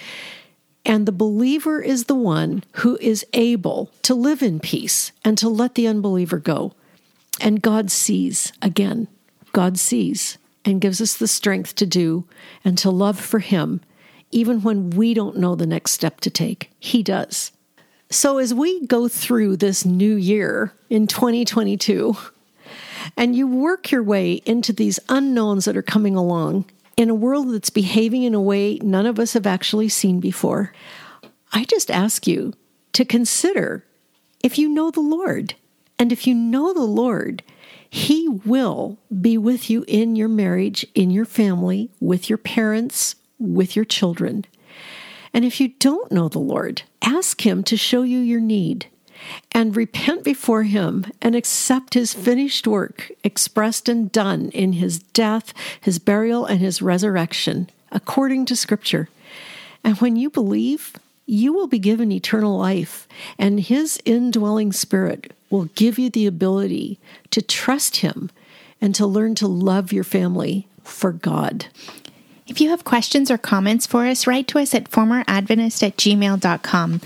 C: And the believer is the one who is able to live in peace and to let the unbeliever go. And God sees, again, God sees and gives us the strength to do and to love for Him, even when we don't know the next step to take. He does. So, as we go through this new year in 2022, and you work your way into these unknowns that are coming along in a world that's behaving in a way none of us have actually seen before, I just ask you to consider if you know the Lord. And if you know the Lord, he will be with you in your marriage, in your family, with your parents, with your children. And if you don't know the Lord, ask Him to show you your need and repent before Him and accept His finished work expressed and done in His death, His burial, and His resurrection, according to Scripture. And when you believe, you will be given eternal life, and His indwelling Spirit will give you the ability to trust Him and to learn to love your family for God.
A: If you have questions or comments for us, write to us at formeradventist at gmail.com.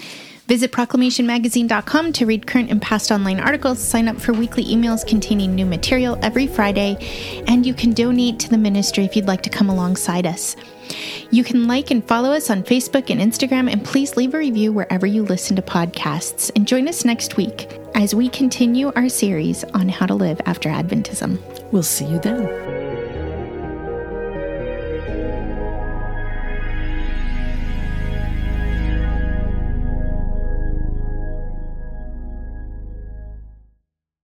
A: Visit proclamationmagazine.com to read current and past online articles, sign up for weekly emails containing new material every Friday, and you can donate to the ministry if you'd like to come alongside us. You can like and follow us on Facebook and Instagram, and please leave a review wherever you listen to podcasts. And join us next week as we continue our series on how to live after Adventism.
C: We'll see you then.